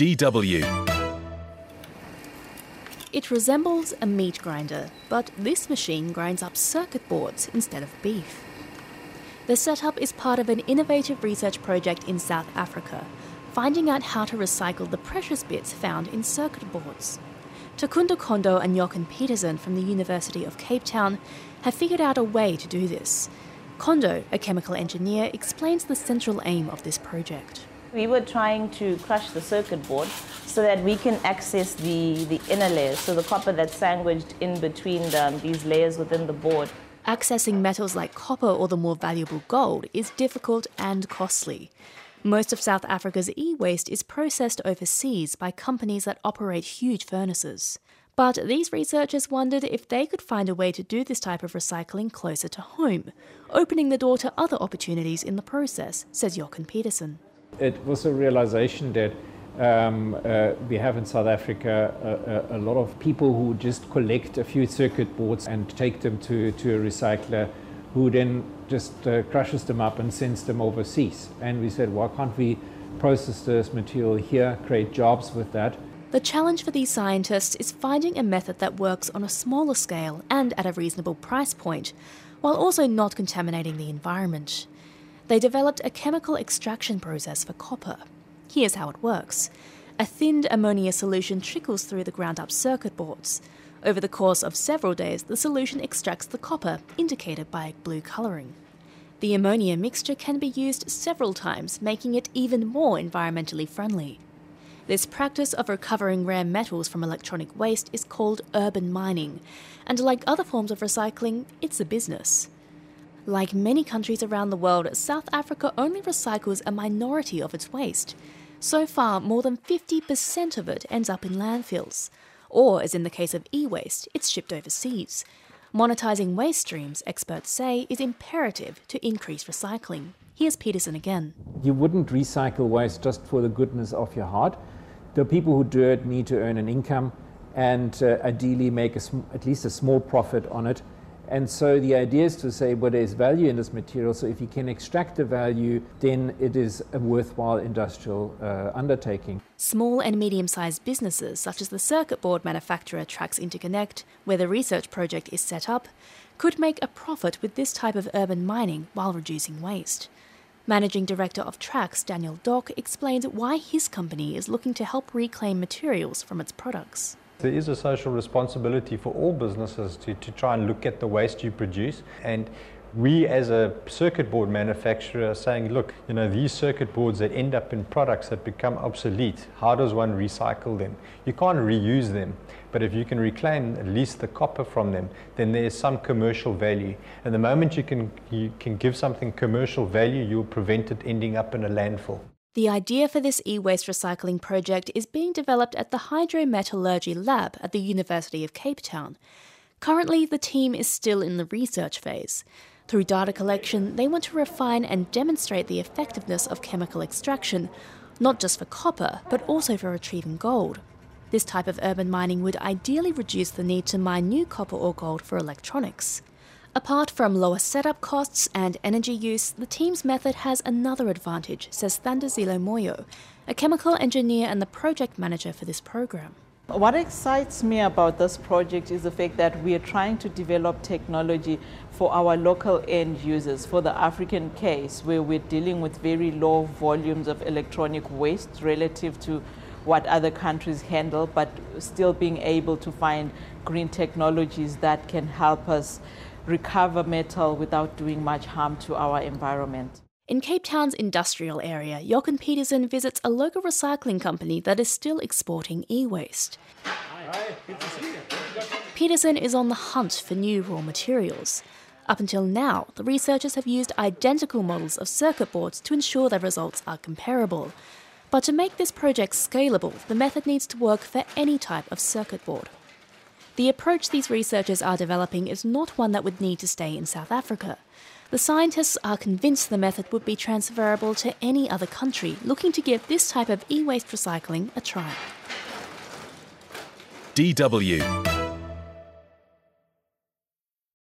DW. It resembles a meat grinder, but this machine grinds up circuit boards instead of beef. The setup is part of an innovative research project in South Africa, finding out how to recycle the precious bits found in circuit boards. Takunda Kondo and Jochen Petersen from the University of Cape Town have figured out a way to do this. Kondo, a chemical engineer, explains the central aim of this project. We were trying to crush the circuit board so that we can access the, the inner layers, so the copper that's sandwiched in between the, these layers within the board. Accessing metals like copper or the more valuable gold is difficult and costly. Most of South Africa's e waste is processed overseas by companies that operate huge furnaces. But these researchers wondered if they could find a way to do this type of recycling closer to home, opening the door to other opportunities in the process, says Jochen Petersen. It was a realization that um, uh, we have in South Africa a, a, a, lot of people who just collect a few circuit boards and take them to, to a recycler who then just uh, crushes them up and sends them overseas. And we said, why can't we process this material here, create jobs with that? The challenge for these scientists is finding a method that works on a smaller scale and at a reasonable price point, while also not contaminating the environment. They developed a chemical extraction process for copper. Here's how it works a thinned ammonia solution trickles through the ground up circuit boards. Over the course of several days, the solution extracts the copper, indicated by blue colouring. The ammonia mixture can be used several times, making it even more environmentally friendly. This practice of recovering rare metals from electronic waste is called urban mining, and like other forms of recycling, it's a business. Like many countries around the world, South Africa only recycles a minority of its waste. So far, more than 50% of it ends up in landfills or, as in the case of e waste, it's shipped overseas. Monetizing waste streams, experts say, is imperative to increase recycling. Here's Petersen again. You wouldn't recycle waste just for the goodness of your heart. The people who do it need to earn an income and uh, ideally make sm- at least a small profit on it. And so the idea is to say, well, there's value in this material. So if you can extract the value, then it is a worthwhile industrial uh, undertaking. Small and medium sized businesses, such as the circuit board manufacturer Trax Interconnect, where the research project is set up, could make a profit with this type of urban mining while reducing waste. Managing Director of Trax, Daniel Dock, explains why his company is looking to help reclaim materials from its products. There is a social responsibility for all businesses to, to try and look at the waste you produce. And we as a circuit board manufacturer are saying, look, you know, these circuit boards that end up in products that become obsolete, how does one recycle them? You can't reuse them, but if you can reclaim at least the copper from them, then there's some commercial value. And the moment you can, you can give something commercial value, you'll prevent it ending up in a landfill. The idea for this e waste recycling project is being developed at the Hydrometallurgy Lab at the University of Cape Town. Currently, the team is still in the research phase. Through data collection, they want to refine and demonstrate the effectiveness of chemical extraction, not just for copper, but also for retrieving gold. This type of urban mining would ideally reduce the need to mine new copper or gold for electronics. Apart from lower setup costs and energy use, the team's method has another advantage, says Thandazile Moyo, a chemical engineer and the project manager for this program. What excites me about this project is the fact that we are trying to develop technology for our local end users. For the African case, where we're dealing with very low volumes of electronic waste relative to what other countries handle, but still being able to find green technologies that can help us recover metal without doing much harm to our environment. In Cape Town's industrial area, Jochen Petersen visits a local recycling company that is still exporting e waste. Petersen is on the hunt for new raw materials. Up until now, the researchers have used identical models of circuit boards to ensure their results are comparable. But to make this project scalable, the method needs to work for any type of circuit board. The approach these researchers are developing is not one that would need to stay in South Africa. The scientists are convinced the method would be transferable to any other country looking to give this type of e waste recycling a try. DW